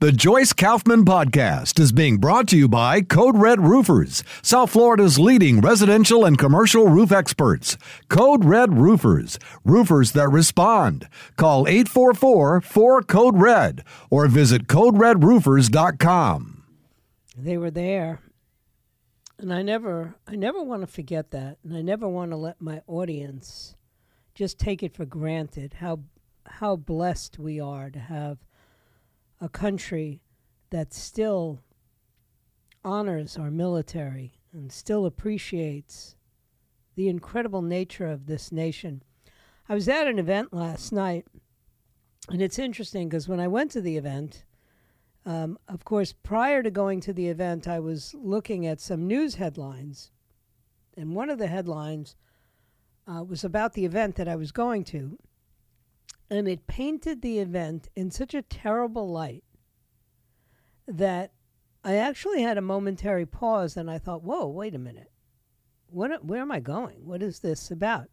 The Joyce Kaufman Podcast is being brought to you by Code Red Roofers, South Florida's leading residential and commercial roof experts. Code Red Roofers, roofers that respond. Call 844 4 Code Red or visit CodeRedRoofers.com. They were there. And I never I never want to forget that. And I never want to let my audience just take it for granted how how blessed we are to have a country that still honors our military and still appreciates the incredible nature of this nation. I was at an event last night, and it's interesting because when I went to the event, um, of course, prior to going to the event, I was looking at some news headlines, and one of the headlines uh, was about the event that I was going to and it painted the event in such a terrible light that I actually had a momentary pause and I thought, whoa, wait a minute. What, where am I going? What is this about?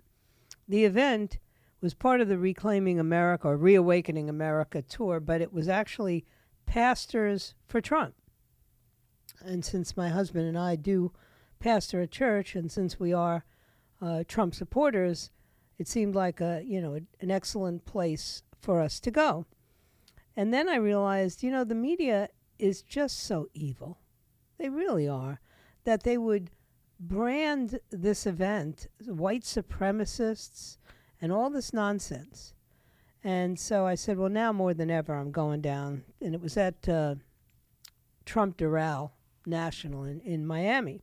The event was part of the Reclaiming America or Reawakening America tour, but it was actually Pastors for Trump. And since my husband and I do pastor a church, and since we are uh, Trump supporters, it seemed like a you know an excellent place for us to go. And then I realized, you know, the media is just so evil. They really are. That they would brand this event white supremacists and all this nonsense. And so I said, well, now more than ever, I'm going down. And it was at uh, Trump Doral National in, in Miami,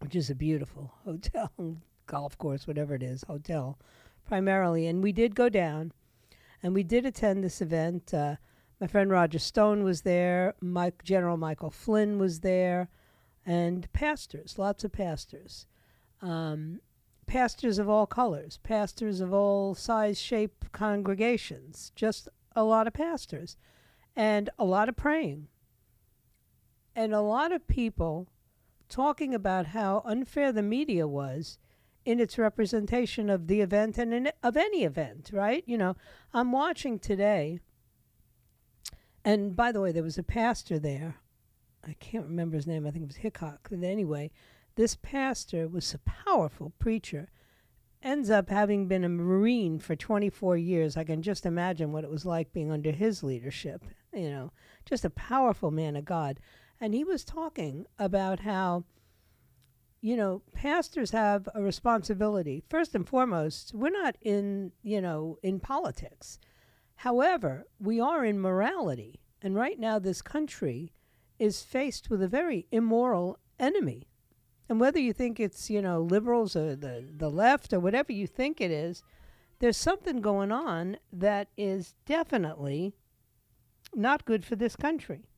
which is a beautiful hotel golf course, whatever it is, hotel, primarily. And we did go down, and we did attend this event. Uh, my friend Roger Stone was there. Mike, General Michael Flynn was there, and pastors, lots of pastors, um, pastors of all colors, pastors of all size, shape, congregations. Just a lot of pastors, and a lot of praying, and a lot of people talking about how unfair the media was in its representation of the event and in, of any event, right? You know, I'm watching today, and by the way, there was a pastor there. I can't remember his name. I think it was Hickok. But anyway, this pastor was a powerful preacher. Ends up having been a Marine for 24 years. I can just imagine what it was like being under his leadership. You know, just a powerful man of God. And he was talking about how you know, pastors have a responsibility. First and foremost, we're not in, you know, in politics. However, we are in morality. And right now, this country is faced with a very immoral enemy. And whether you think it's, you know, liberals or the, the left or whatever you think it is, there's something going on that is definitely not good for this country.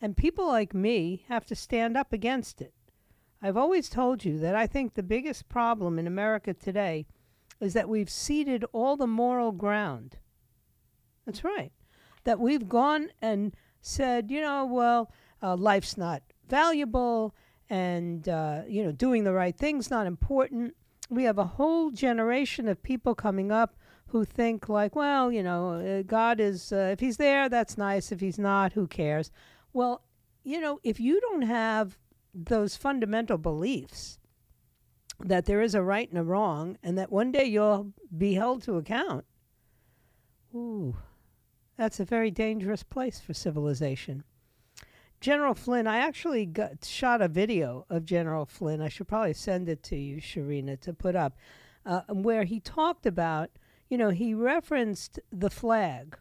And people like me have to stand up against it. I've always told you that I think the biggest problem in America today is that we've ceded all the moral ground. That's right. That we've gone and said, you know, well, uh, life's not valuable and, uh, you know, doing the right thing's not important. We have a whole generation of people coming up who think, like, well, you know, uh, God is, uh, if he's there, that's nice. If he's not, who cares? Well, you know, if you don't have those fundamental beliefs that there is a right and a wrong and that one day you'll be held to account. Ooh, that's a very dangerous place for civilization. General Flynn, I actually got, shot a video of General Flynn. I should probably send it to you, Sharina, to put up, uh, where he talked about, you know, he referenced the flag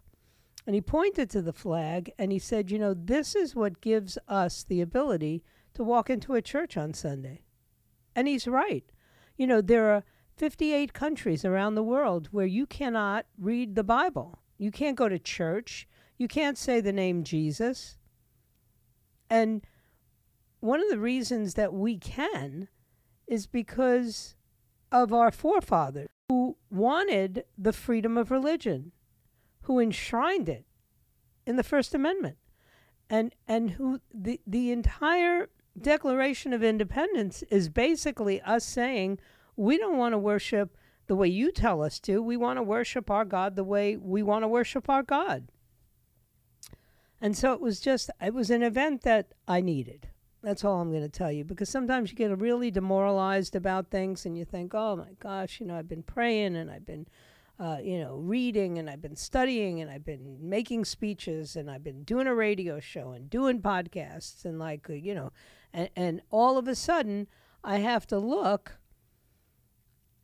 and he pointed to the flag and he said, you know, this is what gives us the ability to walk into a church on Sunday. And he's right. You know, there are 58 countries around the world where you cannot read the Bible. You can't go to church. You can't say the name Jesus. and one of the reasons that we can is because of our forefathers who wanted the freedom of religion, who enshrined it in the First Amendment, and and who the the entire Declaration of Independence is basically us saying we don't want to worship the way you tell us to. We want to worship our God the way we want to worship our God. And so it was just, it was an event that I needed. That's all I'm going to tell you because sometimes you get really demoralized about things and you think, oh my gosh, you know, I've been praying and I've been, uh, you know, reading and I've been studying and I've been making speeches and I've been doing a radio show and doing podcasts and like, uh, you know, and, and all of a sudden I have to look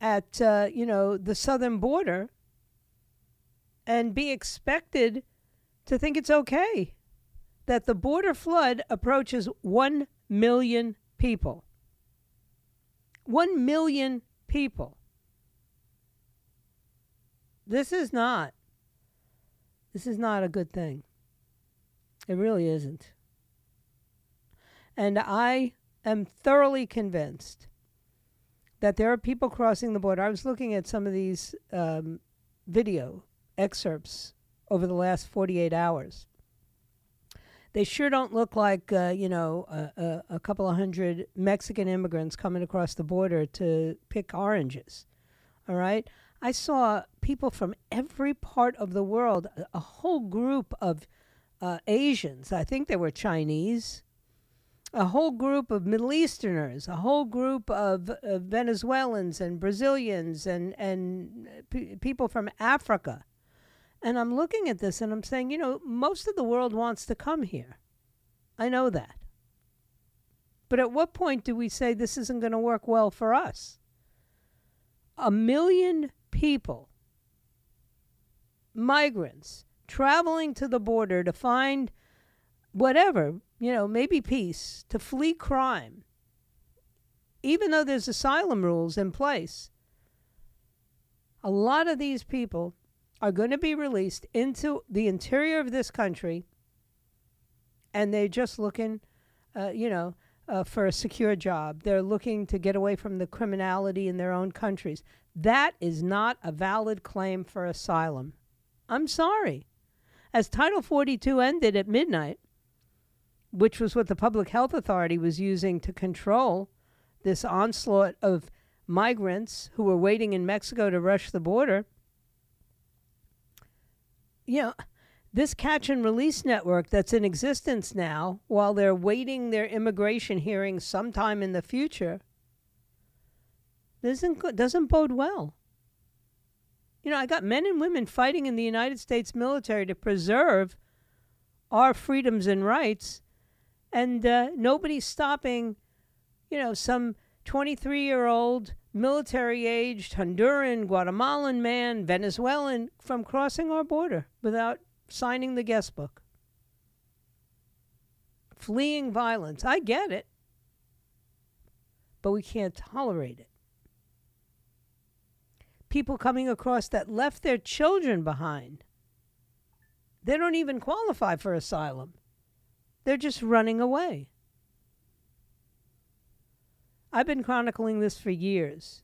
at, uh, you know, the southern border and be expected to think it's okay that the border flood approaches 1 million people. 1 million people. This is not this is not a good thing. It really isn't. And I am thoroughly convinced that there are people crossing the border. I was looking at some of these um, video excerpts over the last 48 hours they sure don't look like uh, you know a, a, a, couple of hundred Mexican immigrants coming across the border to pick oranges. All right, I saw people from every part of the world, a, whole group of uh, Asians. I think they were Chinese. A whole group of Middle Easterners, a whole group of, of Venezuelans and Brazilians and and uh, p- people from Africa and I'm looking at this and I'm saying, you know, most of the world wants to come here. I know that. But at what point do we say this isn't going to work well for us? A million people, migrants, traveling to the border to find whatever, you know, maybe peace, to flee crime, even though there's asylum rules in place. A lot of these people are going to be released into the interior of this country, and they're just looking, uh, you know, uh, for a secure job. They're looking to get away from the criminality in their own countries. That is not a valid claim for asylum. I'm sorry. As Title 42 ended at midnight, which was what the Public Health Authority was using to control this onslaught of migrants who were waiting in Mexico to rush the border you know, this catch and release network that's in existence now, while they're waiting their immigration hearings sometime in the future, doesn't doesn't bode well. You know, I got men and women fighting in the United States military to preserve our freedoms and rights, and uh, nobody's stopping, you know, some 23 year old military aged Honduran, Guatemalan man, Venezuelan from crossing our border without signing the guest book. Fleeing violence. I get it. But we can't tolerate it. People coming across that left their children behind. They don't even qualify for asylum. They're just running away. I've been chronicling this for years.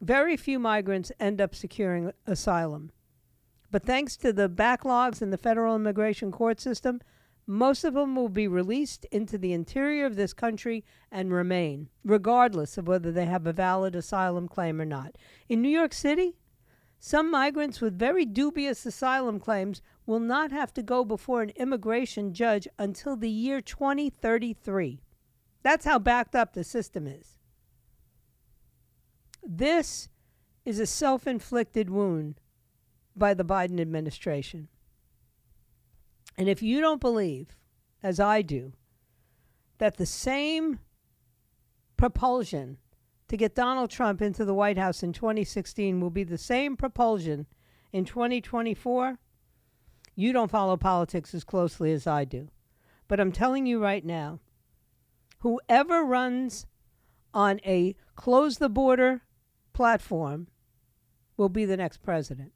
Very few migrants end up securing asylum. But thanks to the backlogs in the federal immigration court system, most of them will be released into the interior of this country and remain, regardless of whether they have a valid asylum claim or not. In New York City, some migrants with very dubious asylum claims will not have to go before an immigration judge until the year 2033. That's how backed up the system is. This is a self inflicted wound by the Biden administration. And if you don't believe, as I do, that the same propulsion to get Donald Trump into the White House in 2016 will be the same propulsion in 2024, you don't follow politics as closely as I do. But I'm telling you right now, whoever runs on a close the border platform will be the next president.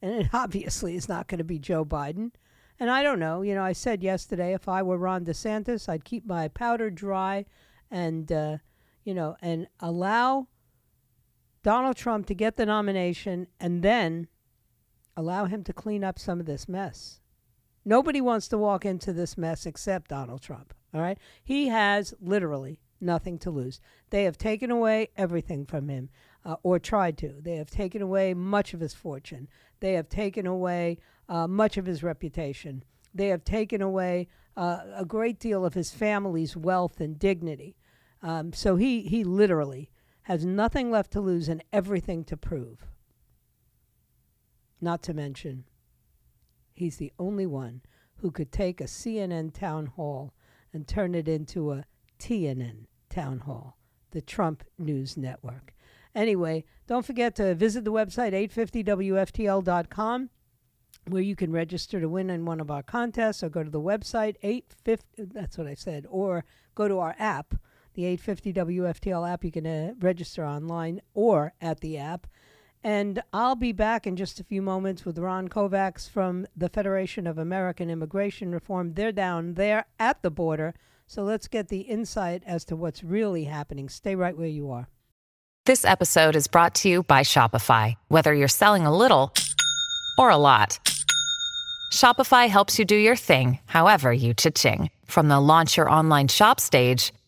And it obviously is not going to be Joe Biden. And I don't know. You know, I said yesterday if I were Ron DeSantis, I'd keep my powder dry, and uh, you know, and allow Donald Trump to get the nomination, and then allow him to clean up some of this mess. Nobody wants to walk into this mess except Donald Trump. All right, he has literally nothing to lose. They have taken away everything from him, uh, or tried to. They have taken away much of his fortune. They have taken away uh, much of his reputation. They have taken away uh, a great deal of his family's wealth and dignity. Um, so he, he literally has nothing left to lose and everything to prove. Not to mention, he's the only one who could take a CNN town hall and turn it into a TNN town hall, the Trump News Network. Anyway, don't forget to visit the website 850WFTL.com where you can register to win in one of our contests or go to the website 850 that's what I said or go to our app the 850 WFTL app you can uh, register online or at the app and I'll be back in just a few moments with Ron Kovach from the Federation of American Immigration Reform. They're down there at the border. So let's get the insight as to what's really happening. Stay right where you are. This episode is brought to you by Shopify. Whether you're selling a little or a lot, Shopify helps you do your thing, however you cha-ching. From the launch your online shop stage,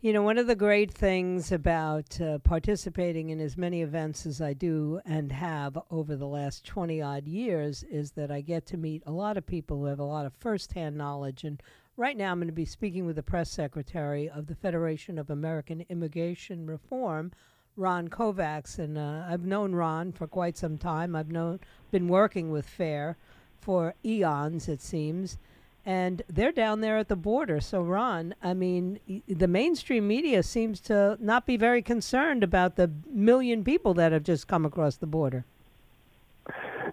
You know, one of the great things about uh, participating in as many events as I do and have over the last 20 odd years is that I get to meet a lot of people who have a lot of firsthand knowledge. And right now, I'm going to be speaking with the press secretary of the Federation of American Immigration Reform, Ron Kovach. And uh, I've known Ron for quite some time. I've known, been working with FAIR for eons, it seems and they're down there at the border. So, Ron, I mean, the mainstream media seems to not be very concerned about the million people that have just come across the border.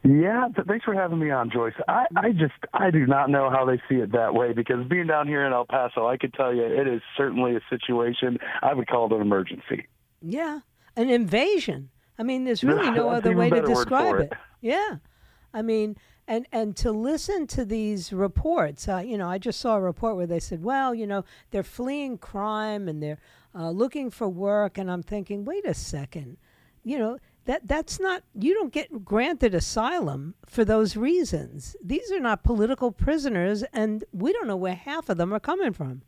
Yeah, th- thanks for having me on, Joyce. I, I just I do not know how they see it that way because being down here in El Paso, I could tell you it is certainly a situation I would call it an emergency. Yeah, an invasion. I mean, there's really no other way to describe it. it. Yeah, I mean, and and to listen to these reports uh, you know i just saw a report where they said well you know they're fleeing crime and they're uh, looking for work. And i'm thinking wait a second. You know that that's not you don't get granted asylum for those reasons. These are not political prisoners and we don't know where half of them are coming from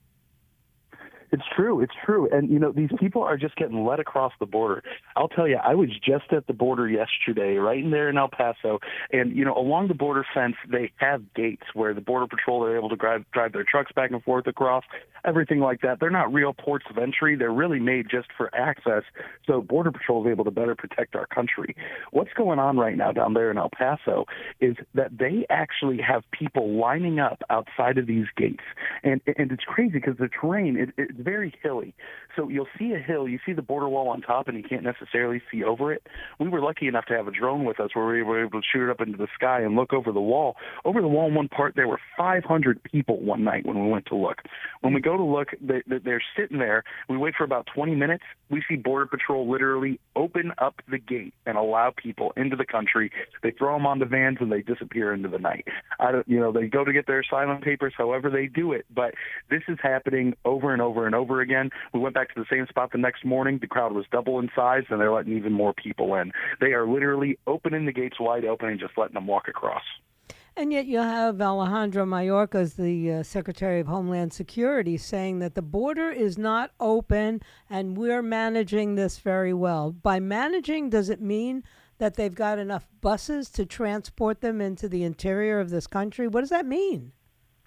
it's true. It's true. And, you know, these people are just getting let across the border. I'll tell you, I was just at the border yesterday, right in there in El Paso. And, you know, along the border fence, they have gates where the Border Patrol are able to drive, drive their trucks back and forth across, everything like that. They're not real ports of entry. They're really made just for access. So Border Patrol is able to better protect our country. What's going on right now down there in El Paso is that they actually have people lining up outside of these gates. And, and it's crazy because the terrain, it, it it's very hilly. So you'll see a hill, you see the border wall on top, and you can't necessarily see over it. We were lucky enough to have a drone with us where we were able to shoot it up into the sky and look over the wall. Over the wall in one part, there were 500 people one night when we went to look. When we go to look, they, they're sitting there. We wait for about 20 minutes. We see Border Patrol literally open up the gate and allow people into the country. They throw them on the vans and they disappear into the night. I don't, you know, they go to get their asylum papers, however they do it. But this is happening over and over and over again. We went back to the same spot the next morning. The crowd was double in size, and they're letting even more people in. They are literally opening the gates wide open and just letting them walk across. And yet you have Alejandro Mayorkas, the uh, Secretary of Homeland Security, saying that the border is not open and we're managing this very well. By managing, does it mean that they've got enough buses to transport them into the interior of this country? What does that mean?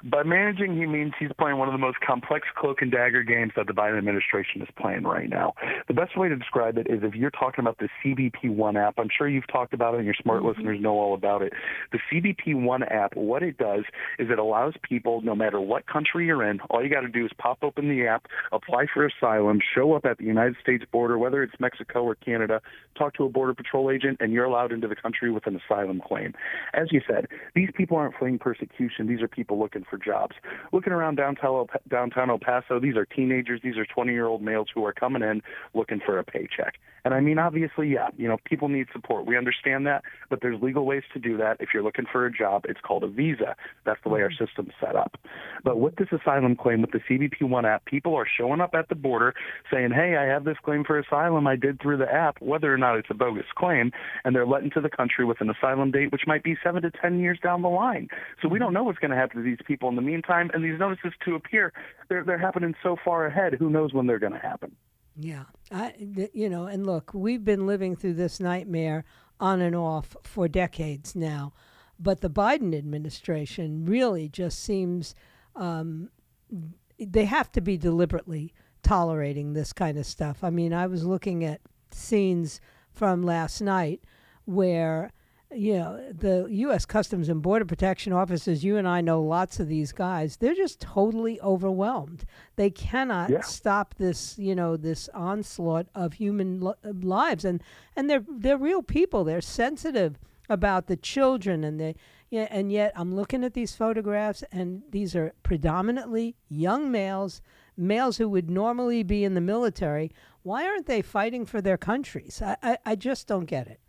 By managing, he means he's playing one of the most complex cloak and dagger games that the Biden administration is playing right now. The best way to describe it is if you're talking about the CBP One app, I'm sure you've talked about it and your smart mm-hmm. listeners know all about it. The CBP One app, what it does is it allows people, no matter what country you're in, all you got to do is pop open the app, apply for asylum, show up at the United States border, whether it's Mexico or Canada, talk to a Border Patrol agent, and you're allowed into the country with an asylum claim. As you said, these people aren't fleeing persecution. These are people looking for jobs. Looking around downtown downtown El Paso, these are teenagers, these are 20-year-old males who are coming in looking for a paycheck. And I mean, obviously, yeah, you know, people need support. We understand that, but there's legal ways to do that. If you're looking for a job, it's called a visa. That's the way our mm-hmm. system's set up. But with this asylum claim, with the CBP One app, people are showing up at the border saying, "Hey, I have this claim for asylum I did through the app, whether or not it's a bogus claim," and they're let into the country with an asylum date, which might be seven to ten years down the line. So we don't know what's going to happen to these people in the meantime. And these notices to appear, they're they're happening so far ahead. Who knows when they're going to happen? Yeah, I, you know, and look, we've been living through this nightmare on and off for decades now, but the Biden administration really just seems um, they have to be deliberately tolerating this kind of stuff. I mean, I was looking at scenes from last night where you know, the U.S. Customs and Border Protection officers, you and I know lots of these guys, they're just totally overwhelmed. They cannot yeah. stop this, you know, this onslaught of human lives. And, and they're, they're real people. They're sensitive about the children and they, yeah, and yet I'm looking at these photographs and these are predominantly young males, males who would normally be in the military. Why aren't they fighting for their countries? I, I, I just don't get it.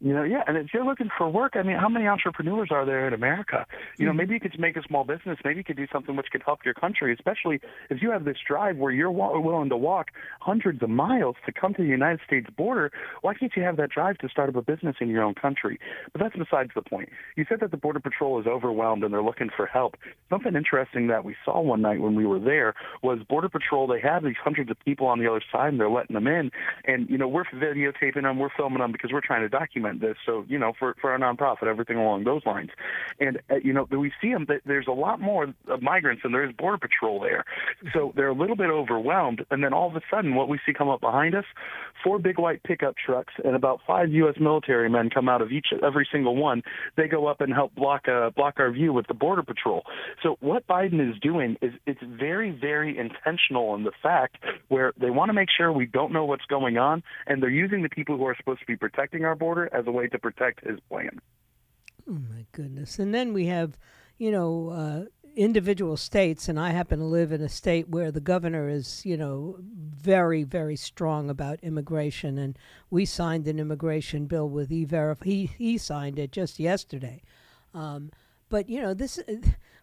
You know, yeah, and if you're looking for work, I mean, how many entrepreneurs are there in America? You know, mm-hmm. maybe you could make a small business. Maybe you could do something which could help your country, especially if you have this drive where you're willing to walk hundreds of miles to come to the United States border. Why can't you have that drive to start up a business in your own country? But that's besides the point. You said that the Border Patrol is overwhelmed and they're looking for help. Something interesting that we saw one night when we were there was Border Patrol. They have these hundreds of people on the other side and they're letting them in. And, you know, we're videotaping them, we're filming them because we're trying to document implement this. So you know, for for a nonprofit, everything along those lines. And uh, you know, we see them. There's a lot more of migrants than there is border patrol there. So they're a little bit overwhelmed. And then all of a sudden, what we see come up behind us, four big white pickup trucks and about five U.S. military men come out of each every single one. They go up and help block uh, block our view with the border patrol. So what Biden is doing is it's very very intentional in the fact where they want to make sure we don't know what's going on, and they're using the people who are supposed to be protecting our border as a way to protect his plan. Oh my goodness! And then we have, you know, uh, individual states, and I happen to live in a state where the governor is, you know, very, very strong about immigration, and we signed an immigration bill with e-verify. He he signed it just yesterday. Um, but you know, this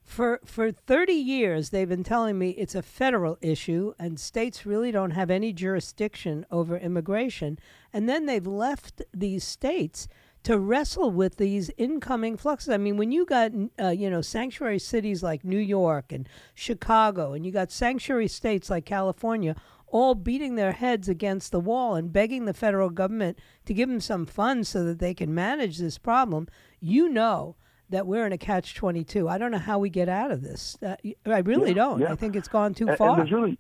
for for 30 years they've been telling me it's a federal issue and states really don't have any jurisdiction over immigration and then they've left these states to wrestle with these incoming fluxes. I mean, when you got uh, you know sanctuary cities like New York and Chicago, and you got sanctuary states like California, all beating their heads against the wall and begging the federal government to give them some funds so that they can manage this problem, you know that we're in a catch 22. I don't know how we get out of this. Uh, I really yeah, don't. Yeah. I think it's gone too and, far. And there's really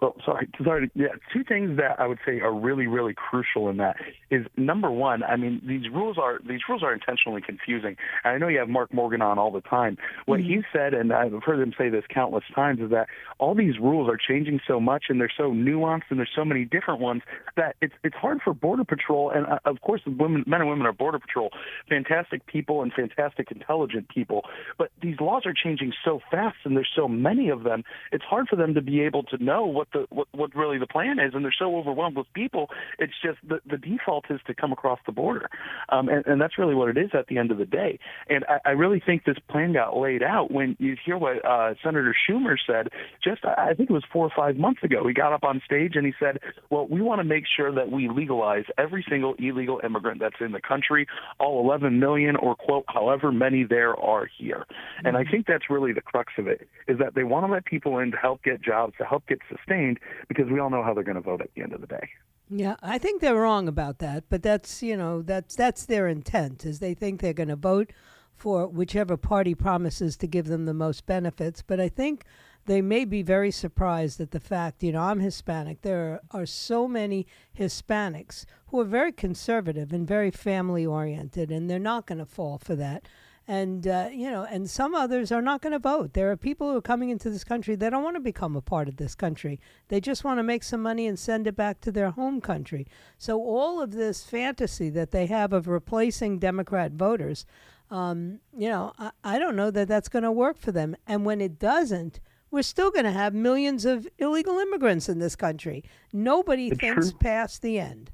well, sorry, sorry. Yeah, two things that I would say are really, really crucial in that is number one. I mean, these rules are these rules are intentionally confusing. And I know you have Mark Morgan on all the time. What mm-hmm. he said, and I've heard him say this countless times, is that all these rules are changing so much, and they're so nuanced, and there's so many different ones that it's it's hard for Border Patrol, and uh, of course, the women, men and women are Border Patrol, fantastic people and fantastic, intelligent people. But these laws are changing so fast, and there's so many of them. It's hard for them to be able to know what the what, what really the plan is, and they're so overwhelmed with people. It's just the the default is to come across the border, um, and, and that's really what it is at the end of the day. And I, I really think this plan got laid out when you hear what uh, Senator Schumer said. Just I think it was four or five months ago. He got up on stage and he said, "Well, we want to make sure that we legalize every single illegal immigrant that's in the country, all 11 million or quote however many there are here." And I mm-hmm. think that's really the crux of it is that they want to let people in to help get jobs, to help get sustained, because we all know how they're going to vote at the end of the day. Yeah, I think they're wrong about that, but that's you know that's that's their intent is they think they're going to vote for whichever party promises to give them the most benefits. But I think they may be very surprised at the fact, you know, I'm Hispanic. There are, so many Hispanics who are very conservative and very family oriented, and they're not going to fall for that. And, uh, you know, and some others are not going to vote. There are people who are coming into this country, they don't want to become a part of this country. They just want to make some money and send it back to their home country. So all of this fantasy that they have of replacing Democrat voters, um, you know, I, I don't know that that's going to work for them. And when it doesn't, we're still going to have millions of illegal immigrants in this country. Nobody it's thinks true. past the end.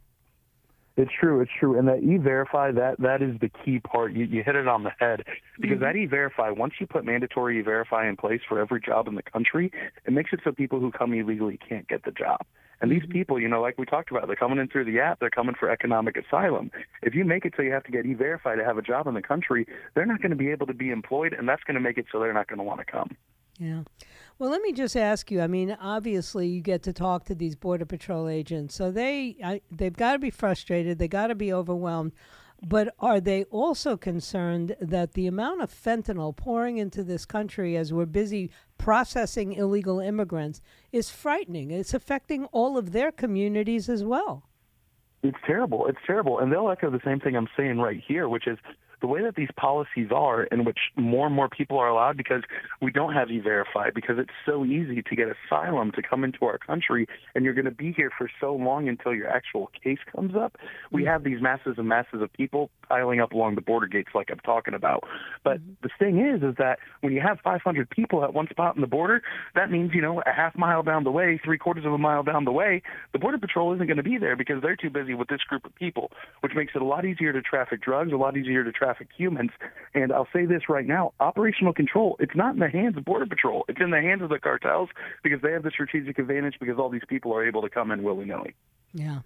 It's true. It's true. And that e-verify, that that is the key part. You, you hit it on the head because mm-hmm. that e-verify, once you put mandatory e-verify in place for every job in the country, it makes it so people who come illegally can't get the job. And these mm-hmm. people, you know, like we talked about, they're coming in through the app. They're coming for economic asylum. If you make it so you have to get e-verify to have a job in the country, they're not going to be able to be employed, and that's going to make it so they're not going to want to come. Yeah. Well, let me just ask you. I mean, obviously, you get to talk to these border patrol agents, so they I, they've got to be frustrated. They got to be overwhelmed. But are they also concerned that the amount of fentanyl pouring into this country as we're busy processing illegal immigrants is frightening? It's affecting all of their communities as well. It's terrible. It's terrible. And they'll echo the same thing I'm saying right here, which is the way that these policies are, in which more and more people are allowed because we don't have e-verify, because it's so easy to get asylum to come into our country, and you're going to be here for so long until your actual case comes up. We mm-hmm. have these masses and masses of people piling up along the border gates, like I'm talking about. But mm-hmm. the thing is, is that when you have 500 people at one spot in the border, that means you know a half mile down the way, three quarters of a mile down the way, the border patrol isn't going to be there because they're too busy with this group of people, which makes it a lot easier to traffic drugs, a lot easier to traffic traffic humans. And I'll say this right now operational control, it's not in the hands of Border Patrol, it's in the hands of the cartels because they have the strategic advantage because all these people are able to come in willy nilly. Yeah.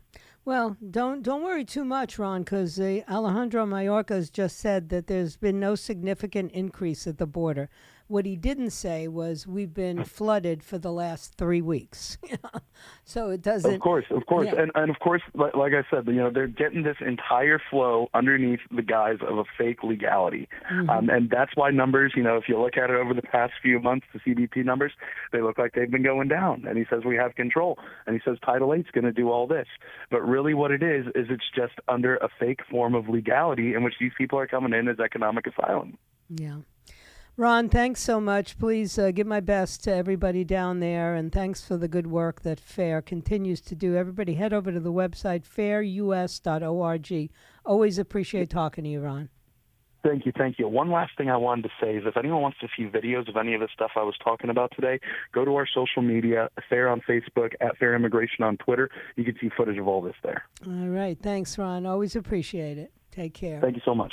Well, don't don't worry too much, Ron, because uh, Alejandro Mayorkas just said that there's been no significant increase at the border. What he didn't say was we've been flooded for the last three weeks. so it doesn't. Of course, of course, yeah. and and of course, like, like, I said, you know, they're getting this entire flow underneath the guise of a fake legality, mm-hmm. um, and that's why numbers. You know, if you look at it over the past few months, the CBP numbers, they look like they've been going down. And he says we have control, and he says Title Eight's going to do all this, but really, what it is is it's just under a fake form of legality in which these people are coming in as economic asylum. Yeah. Ron, thanks so much. Please uh, give my best to everybody down there, and thanks for the good work that FAIR continues to do. Everybody, head over to the website fairus.org. Always appreciate talking to you, Ron. Thank you, thank you. One last thing I wanted to say is if anyone wants to see videos of any of the stuff I was talking about today, go to our social media, Fair on Facebook, at Fair Immigration on Twitter. You can see footage of all this there. All right. Thanks, Ron. Always appreciate it. Take care. Thank you so much.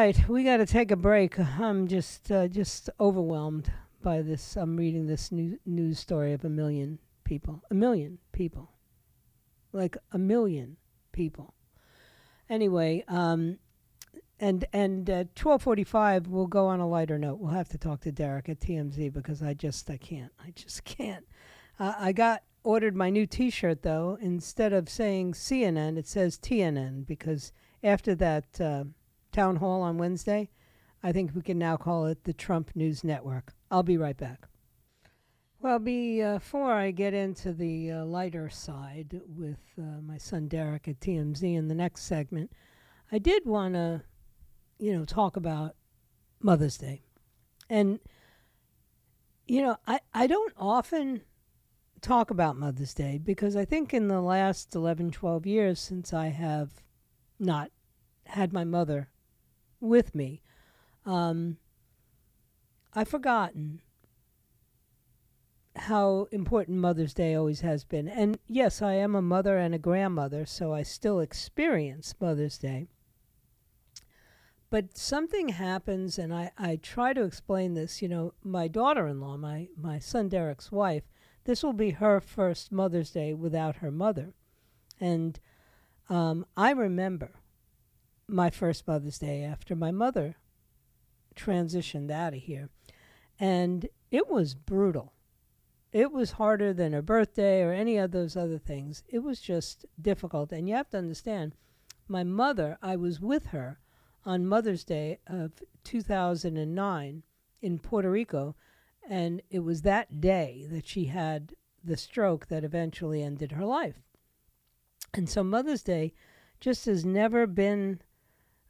Right, we got to take a break. I'm just uh, just overwhelmed by this. I'm reading this new news story of a million people, a million people, like a million people. Anyway, um, and and at 12:45 we'll go on a lighter note. We'll have to talk to Derek at TMZ because I just I can't. I just can't. Uh, I got ordered my new T-shirt though. Instead of saying CNN, it says TNN because after that. Uh, town hall on Wednesday, I think we can now call it the Trump News Network. I'll be right back. Well, before I get into the uh, lighter side with uh, my son Derek at TMZ in the next segment, I did want to, you know, talk about Mother's Day. And, you know, I, I don't often talk about Mother's Day because I think in the last 11, 12 years since I have not had my mother with me. Um, I've forgotten how important Mother's Day always has been. And yes, I am a mother and a grandmother, so I still experience Mother's Day. But something happens, and I, I try to explain this. You know, my daughter in law, my, my son Derek's wife, this will be her first Mother's Day without her mother. And um, I remember my first Mother's Day after my mother transitioned out of here. And it was brutal. it was harder than her birthday or any of those other things. It was just difficult. And you have to understand, my mother, I was with her on Mother's Day of 2009 in Puerto Rico, and it was that day that she had the stroke that eventually ended her life. And so Mother's Day just has never been,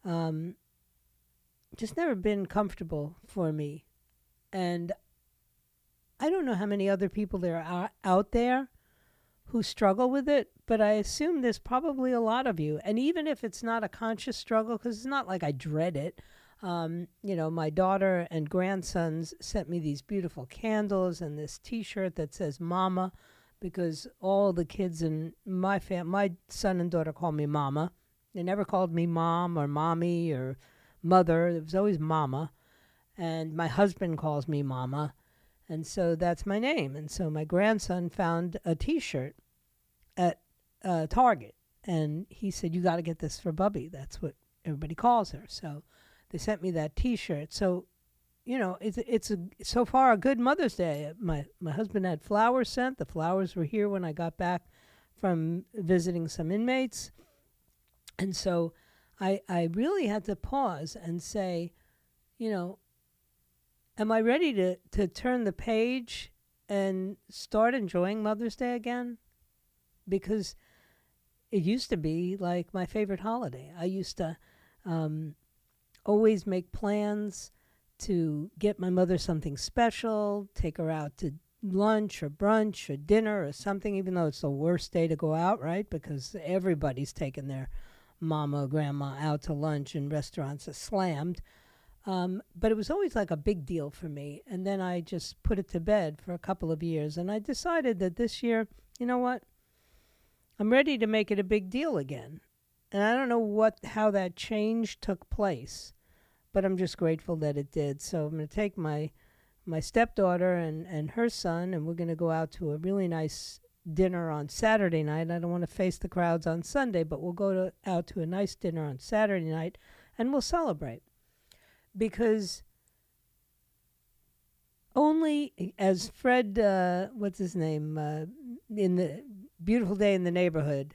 um, just never been comfortable for me. And I don't know how many other people there are out there who struggle with it, but I assume there's probably a lot of you. And even if it's not a conscious struggle, because it's not like I dread it, um, you know, my daughter and grandsons sent me these beautiful candles and this T-shirt that says "Mama," because all the kids in my fam, my son and daughter call me Mama. They never called me Mom or Mommy or Mother. It was always Mama, and my husband calls me Mama. And so that's my name. And so my grandson found a t shirt at uh, Target. And he said, You got to get this for Bubby. That's what everybody calls her. So they sent me that t shirt. So, you know, it's, it's a, so far a good Mother's Day. My, my husband had flowers sent. The flowers were here when I got back from visiting some inmates. And so I, I really had to pause and say, you know, am I ready to, to turn the page and start enjoying Mother's Day again? Because it used to be like my favorite holiday. I used to um, always make plans to get my mother something special, take her out to lunch or brunch or dinner or something, even though it's the worst day to go out, right? Because everybody's taking their mama or grandma out to lunch and restaurants are slammed. Um, but it was always like a big deal for me. And then I just put it to bed for a couple of years. And I decided that this year, you know what? I'm ready to make it a big deal again. And I don't know what how that change took place, but I'm just grateful that it did. So I'm going to take my my stepdaughter and, and her son, and we're going to go out to a really nice dinner on Saturday night. I don't want to face the crowds on Sunday, but we'll go to, out to a nice dinner on Saturday night, and we'll celebrate because only as Fred, uh, what's his name, uh, in the Beautiful Day in the Neighborhood,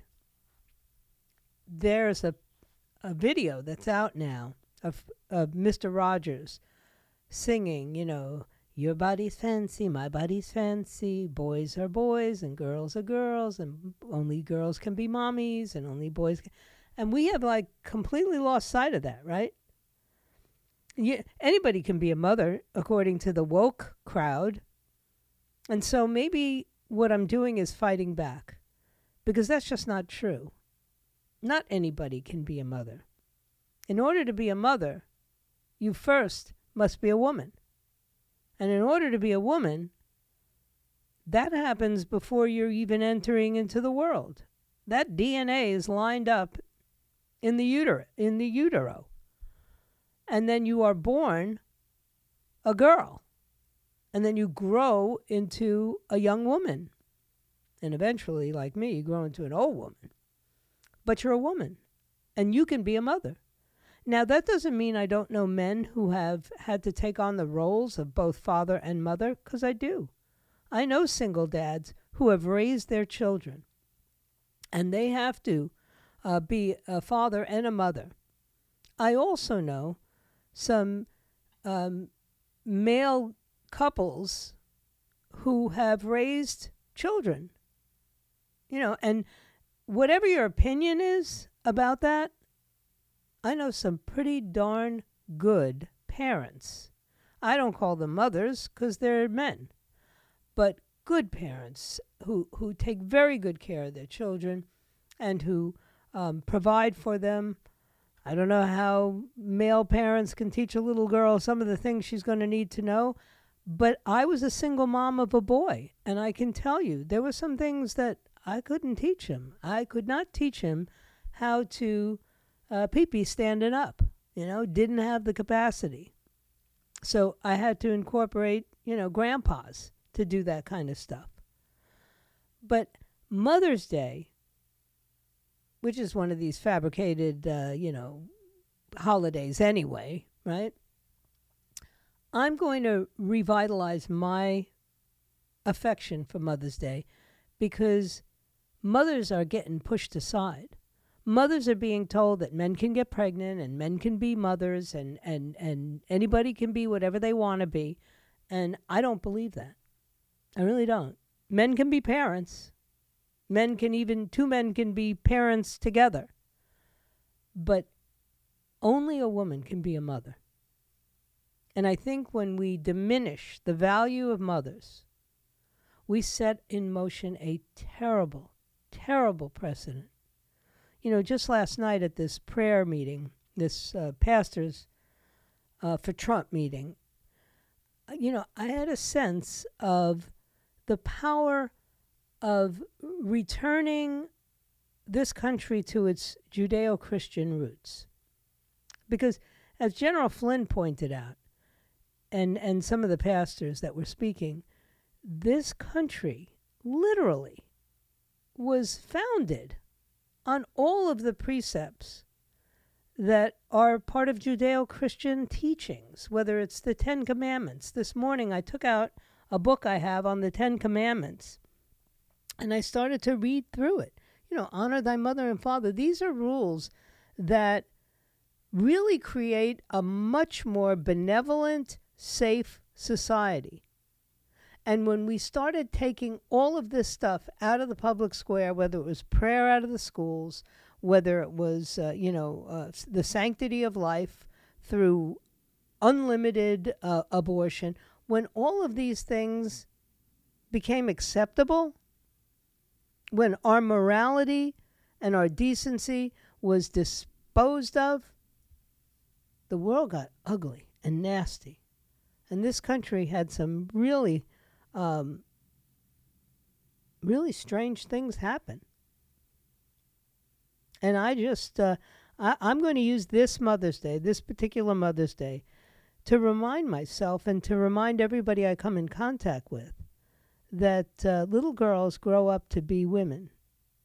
there's a a video that's out now of of Mr. Rogers singing, you know, your body's fancy, my body's fancy, boys are boys and girls are girls and only girls can be mommies and only boys can, and we have like completely lost sight of that, right? Yeah, anybody can be a mother according to the woke crowd. And so maybe what I'm doing is fighting back because that's just not true. Not anybody can be a mother. In order to be a mother, you first must be a woman. And in order to be a woman, that happens before you're even entering into the world. That DNA is lined up in the utero, in the utero and then you are born a girl. And then you grow into a young woman. And eventually, like me, you grow into an old woman. But you're a woman, and you can be a mother. Now, that doesn't mean I don't know men who have had to take on the roles of both father and mother, because I do. I know single dads who have raised their children, and they have to uh, be a father and a mother. I also know some um, male couples who have raised children. You know, and whatever your opinion is about that, I know some pretty darn good parents. I don't call them mothers because they're men, but good parents who, who take very good care of their children and who um, provide for them I don't know how male parents can teach a little girl some of the things she's going to need to know, but I was a single mom of a boy, and I can tell you there were some things that I couldn't teach him. I could not teach him how to uh, pee pee standing up, you know, didn't have the capacity. So I had to incorporate, you know, grandpas to do that kind of stuff. But Mother's Day which is one of these fabricated, uh, you know, holidays anyway, right? I'm going to revitalize my affection for Mother's Day because mothers are getting pushed aside. Mothers are being told that men can get pregnant and men can be mothers and, and, and anybody can be whatever they want to be. And I don't believe that. I really don't. Men can be parents. Men can even, two men can be parents together. But only a woman can be a mother. And I think when we diminish the value of mothers, we set in motion a terrible, terrible precedent. You know, just last night at this prayer meeting, this uh, pastors uh, for Trump meeting, uh, you know, I had a sense of the power of returning this country to its Judeo Christian roots. Because, as General Flynn pointed out, and, and some of the pastors that were speaking, this country literally was founded on all of the precepts that are part of Judeo Christian teachings, whether it's the Ten Commandments. This morning I took out a book I have on the Ten Commandments and I started to read through it. You know, honor thy mother and father. These are rules that really create a much more benevolent, safe society. And when we started taking all of this stuff out of the public square, whether it was prayer out of the schools, whether it was, uh, you know, uh, the sanctity of life through unlimited uh, abortion, when all of these things became acceptable, when our morality and our decency was disposed of, the world got ugly and nasty. And this country had some really, um, really strange things happen. And I just, uh, I, I'm going to use this Mother's Day, this particular Mother's Day, to remind myself and to remind everybody I come in contact with that uh, little girls grow up to be women,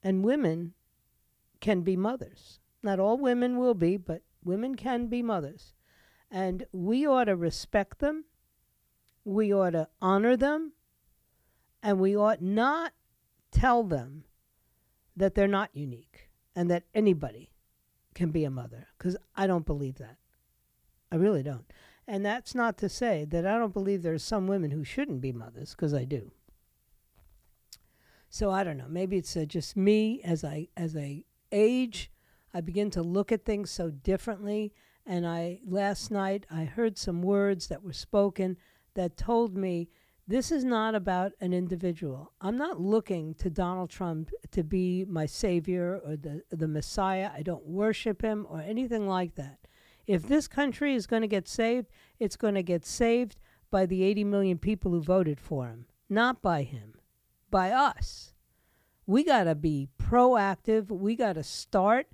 and women can be mothers. Not all women will be, but women can be mothers. And we ought to respect them, we ought to honor them, and we ought not tell them that they're not unique and that anybody can be a mother, because I don't believe that. I really don't. And that's not to say that I don't believe there are some women who shouldn't be mothers, because I do. So I don't know. Maybe it's uh, just me as I as I age, I begin to look at things so differently. And I last night I heard some words that were spoken that told me this is not about an individual. I'm not looking to Donald Trump to be my savior or the the Messiah. I don't worship him or anything like that. If this country is going to get saved, it's going to get saved by the 80 million people who voted for him, not by him by us. We got to be proactive. We got to start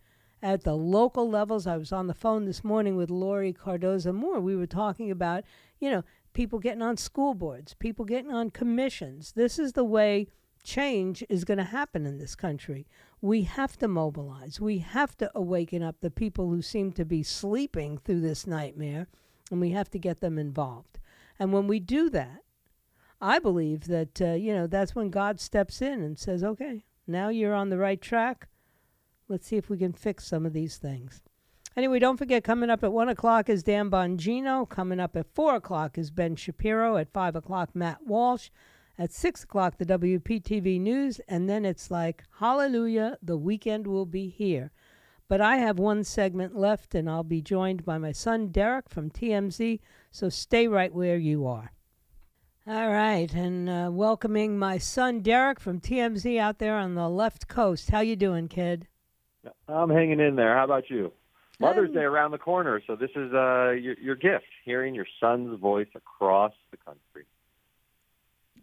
at the local levels. I was on the phone this morning with Laurie Cardoza Moore. We were talking about, you know, people getting on school boards, people getting on commissions. This is the way change is going to happen in this country. We have to mobilize. We have to awaken up the people who seem to be sleeping through this nightmare, and we have to get them involved. And when we do that, I believe that uh, you know that's when God steps in and says, "Okay, now you're on the right track. Let's see if we can fix some of these things." Anyway, don't forget coming up at one o'clock is Dan Bongino. Coming up at four o'clock is Ben Shapiro. At five o'clock, Matt Walsh. At six o'clock, the WPTV News, and then it's like, Hallelujah, the weekend will be here. But I have one segment left, and I'll be joined by my son Derek from TMZ. So stay right where you are. All right, and uh, welcoming my son Derek from TMZ out there on the left coast. How you doing, kid? I'm hanging in there. How about you? Mother's Day around the corner, so this is uh, your, your gift, hearing your son's voice across the country.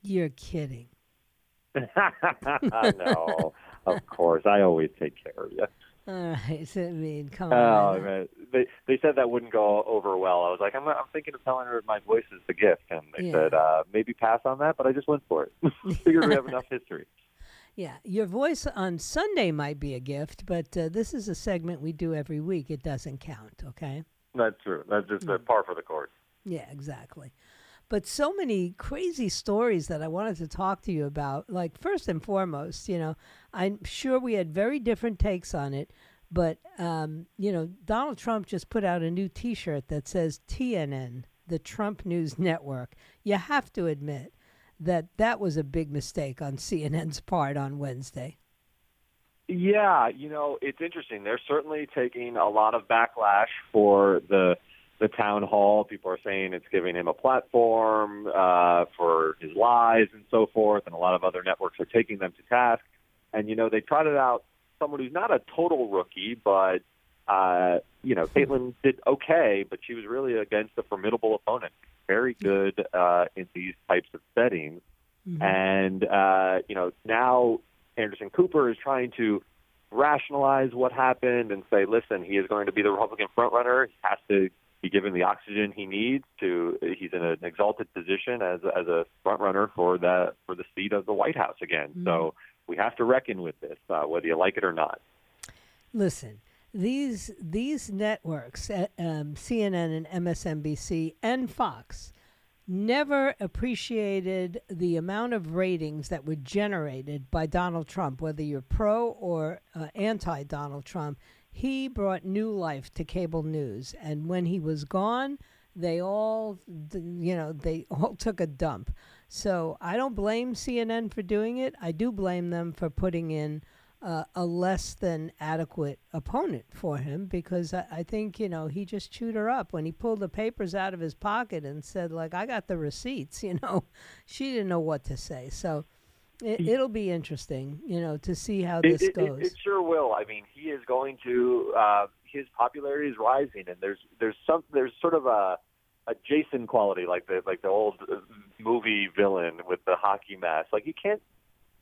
You're kidding. no, of course. I always take care of you. All right, so I mean, come on. Oh on. man, they they said that wouldn't go over well. I was like, I'm I'm thinking of telling her my voice is the gift, and they Yeah. said uh, maybe pass on that, but I just went for it. Figured we have enough history. Yeah, your voice on Sunday might be a gift, but uh, this is a segment we do every week. It doesn't count, okay? That's true. That's just Mm. a par for the course. Yeah, exactly. but so many crazy stories that I wanted to talk to you about. Like, first and foremost, you know, I'm sure we had very different takes on it, but, um, you know, Donald Trump just put out a new t shirt that says TNN, the Trump News Network. You have to admit that that was a big mistake on CNN's part on Wednesday. Yeah, you know, it's interesting. They're certainly taking a lot of backlash for the the town hall. People are saying it's giving him a platform uh, for his lies and so forth, and a lot of other networks are taking them to task. And you know, they trotted out someone who's not a total rookie, but uh, you know, Kaitlan did okay, but she was really against a formidable opponent. Very good uh, in these types of settings. Mm-hmm. And uh, you know, now Anderson Cooper is trying to rationalize what happened and say, listen, he is going to be the Republican frontrunner. He has to be given the oxygen he needs to. He's in an exalted position as as a frontrunner for the for the seat of the White House again. Mm-hmm. So we have to reckon with this, uh, whether you like it or not. Listen, these these networks, uh, um, CNN and MSNBC and Fox, never appreciated the amount of ratings that were generated by Donald Trump, whether you're pro or uh, anti Donald Trump. He brought new life to cable news, and when he was gone, they all, you know, they all took a dump. So I don't blame CNN for doing it. I do blame them for putting in uh, a less than adequate opponent for him because I, I, think you know he just chewed her up when he pulled the papers out of his pocket and said like I got the receipts. You know, she didn't know what to say. So it, will be interesting, you know, to see how this it, goes. It, sure will. I mean, he is going to uh, his popularity is rising, and there's there's some there's sort of a a Jason quality like the like the old movie villain with the hockey mask. Like you can't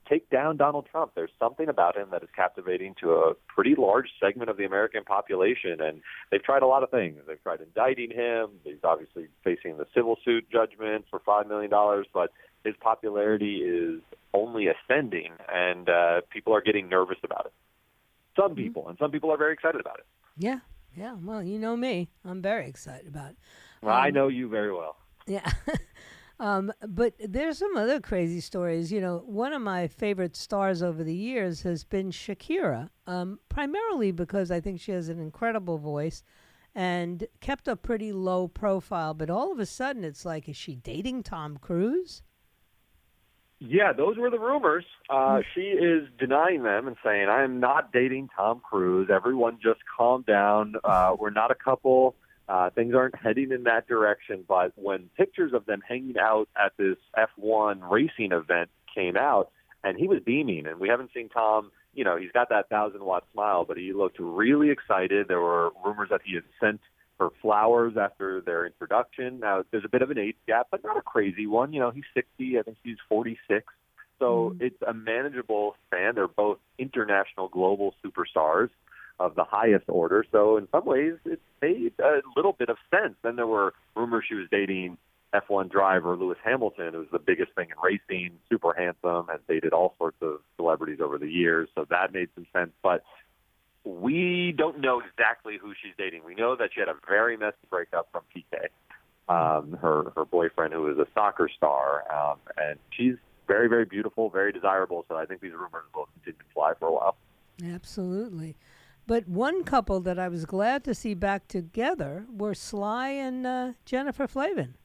take down Donald Trump. There's something about him that is captivating to a pretty large segment of the American population, and they've tried a lot of things. They've tried indicting him. He's obviously facing the civil suit judgment for five million dollars, but his popularity is only ascending, and uh, people are getting nervous about it. Some mm-hmm. people, and some people are very excited about it. Yeah, yeah. Well, you know me. I'm very excited about it. Well, um, I know you very well. Yeah. Um, but there's some other crazy stories. You know, one of my favorite stars over the years has been Shakira, um, primarily because I think she has an incredible voice and kept a pretty low profile. But all of a sudden, it's like, is she dating Tom Cruise? Yeah, those were the rumors. Uh, hmm. she is denying them and saying, I am not dating Tom Cruise. Everyone just calm down. Uh, we're not a couple. Uh, things aren't heading in that direction, but when pictures of them hanging out at this F1 racing event came out, and he was beaming, and we haven't seen Tom. You know, he's got that thousand watt smile, but he looked really excited. There were rumors that he had sent her flowers after their introduction. Now, there's a bit of an age gap, but not a crazy one. You know, he's 60. I think she's 46. So mm. it's a manageable span. They're both international, global superstars of the highest order. So in some ways, it made a little bit of sense. Then there were rumors she was dating F1 driver Lewis Hamilton, who's the biggest thing in racing, super handsome, has dated all sorts of celebrities over the years. So that made some sense. But we don't know exactly who she's dating. We know that she had a very messy breakup from Piqué, um, her her boyfriend, who is a soccer star, um, and she's very very beautiful, very desirable. So I think these rumors will continue to fly for a while. Absolutely. But one couple that I was glad to see back together were Sly and uh, Jennifer Flavin.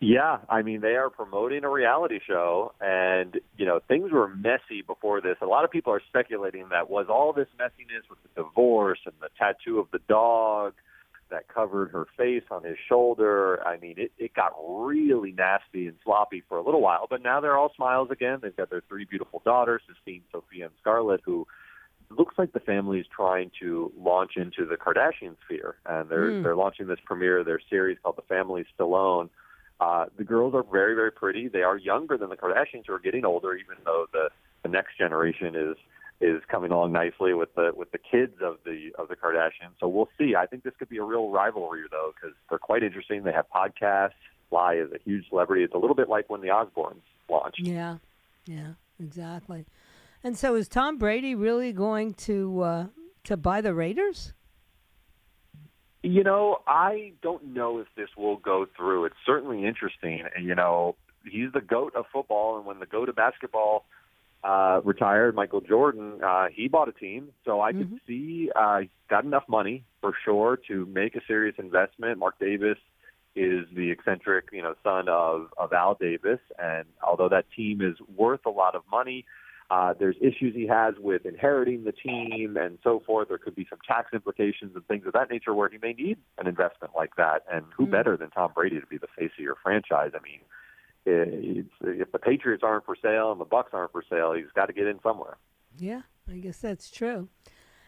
Yeah, I mean they are promoting a reality show, and you know things were messy before this. A lot of people are speculating that was all this messiness with the divorce and the tattoo of the dog that covered her face on his shoulder. I mean, it, it got really nasty and sloppy for a little while, but now they're all smiles again. They've got their three beautiful daughters, Sistine, Sophia, and Scarlett, who looks like the family is trying to launch into the Kardashian sphere, and they're mm. they're launching this premiere of their series called The Family Stallone. Uh, the girls are very very pretty. They are younger than the Kardashians, who are getting older, even though the the next generation is is coming along nicely with the with the kids of the of the Kardashians. So we'll see. I think this could be a real rivalry though, because they're quite interesting. They have podcasts. Sly is a huge celebrity. It's a little bit like when the Osbournes launched. Yeah, yeah, exactly. And so, is Tom Brady really going to uh, to buy the Raiders? You know, I don't know if this will go through. It's certainly interesting. And, you know, he's the goat of football, and when the goat of basketball uh, retired, Michael Jordan, uh, he bought a team. So I mm-hmm. could see uh, got enough money for sure to make a serious investment. Mark Davis is the eccentric, you know, son of of Al Davis, and although that team is worth a lot of money, uh, there's issues he has with inheriting the team and so forth. There could be some tax implications and things of that nature where he may need an investment like that. And who mm-hmm. better than Tom Brady to be the face of your franchise? I mean, it's, if the Patriots aren't for sale and the Bucs aren't for sale, he's got to get in somewhere. Yeah, I guess that's true.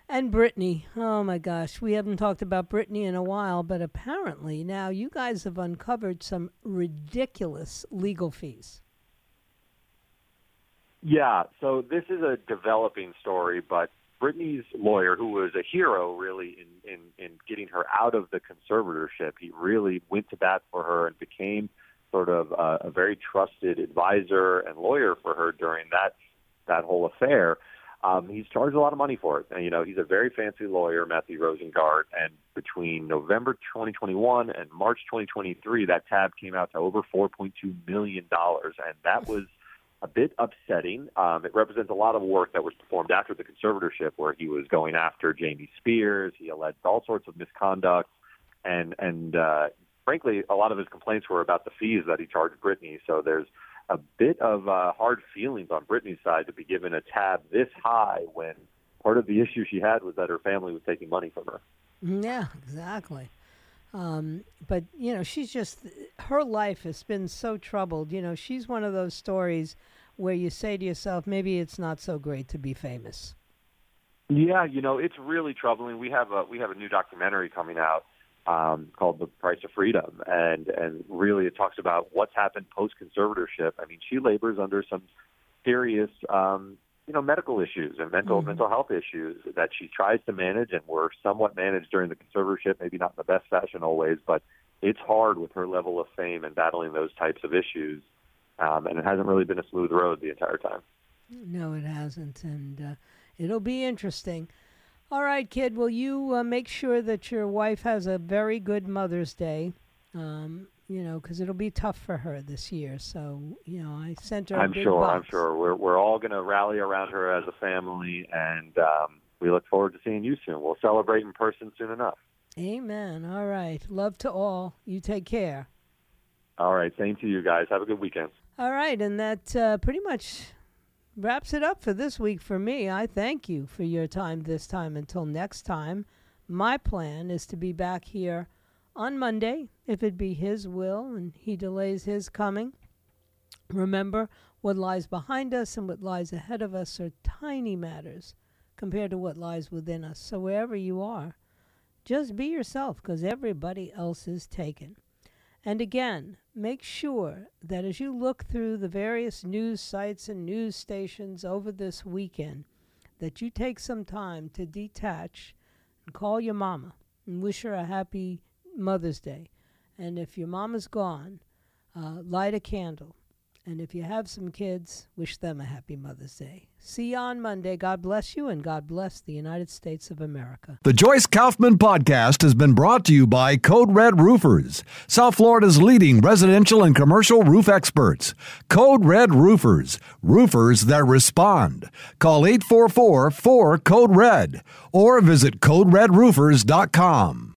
And Britney, oh my gosh, we haven't talked about Britney in a while, but apparently now you guys have uncovered some ridiculous legal fees. Yeah, so this is a developing story, but Britney's lawyer, who was a hero really in, in, in getting her out of the conservatorship, he really went to bat for her and became sort of a, a very trusted advisor and lawyer for her during that that whole affair. Um, he's charged a lot of money for it. And, you know, he's a very fancy lawyer, Matthew Rosengart. And between November 2021 and March 2023, that tab came out to over 4.2 million dollars, and that was a bit upsetting. Um, it represents a lot of work that was performed after the conservatorship, where he was going after Jamie Spears. He alleged all sorts of misconduct, and and uh, frankly, a lot of his complaints were about the fees that he charged Britney. So there's a bit of uh, hard feelings on Britney's side to be given a tab this high when part of the issue she had was that her family was taking money from her. Yeah, exactly. Um, but you know, she's just her life has been so troubled. You know, she's one of those stories where you say to yourself, maybe it's not so great to be famous. Yeah, you know, it's really troubling. We have a we have a new documentary coming out um, called "The Price of Freedom," and and really it talks about what's happened post conservatorship. I mean, she labors under some serious, um, you know, medical issues and mental mm-hmm. mental health issues that she tries to manage, and were somewhat managed during the conservatorship, maybe not in the best fashion always, but it's hard with her level of fame and battling those types of issues, um, and it hasn't really been a smooth road the entire time. No, it hasn't, and uh, it'll be interesting. All right, kid. Will you uh, make sure that your wife has a very good Mother's Day? Um, you know, because it'll be tough for her this year. So, you know, I sent her. I'm sure. Box. I'm sure. We're we're all going to rally around her as a family, and um, we look forward to seeing you soon. We'll celebrate in person soon enough. Amen. All right. Love to all. You take care. All right. Same to you guys. Have a good weekend. All right, and that uh, pretty much wraps it up for this week for me. I thank you for your time this time. Until next time, my plan is to be back here on Monday, if it be His will and He delays His coming. Remember, what lies behind us and what lies ahead of us are tiny matters compared to what lies within us. So, wherever you are, just be yourself because everybody else is taken. And again, make sure that as you look through the various news sites and news stations over this weekend, that you take some time to detach and call your mama and wish her a happy Mother's Day. And if your mama's gone, uh, light a candle and if you have some kids, wish them a happy Mother's Day. See you on Monday. God bless you, and God bless the United States of America. The Joyce Kaufman podcast has been brought to you by Code Red Roofers, South Florida's leading residential and commercial roof experts. Code Red Roofers, roofers that respond. Call 844 4 Code Red or visit CodeRedRoofers.com.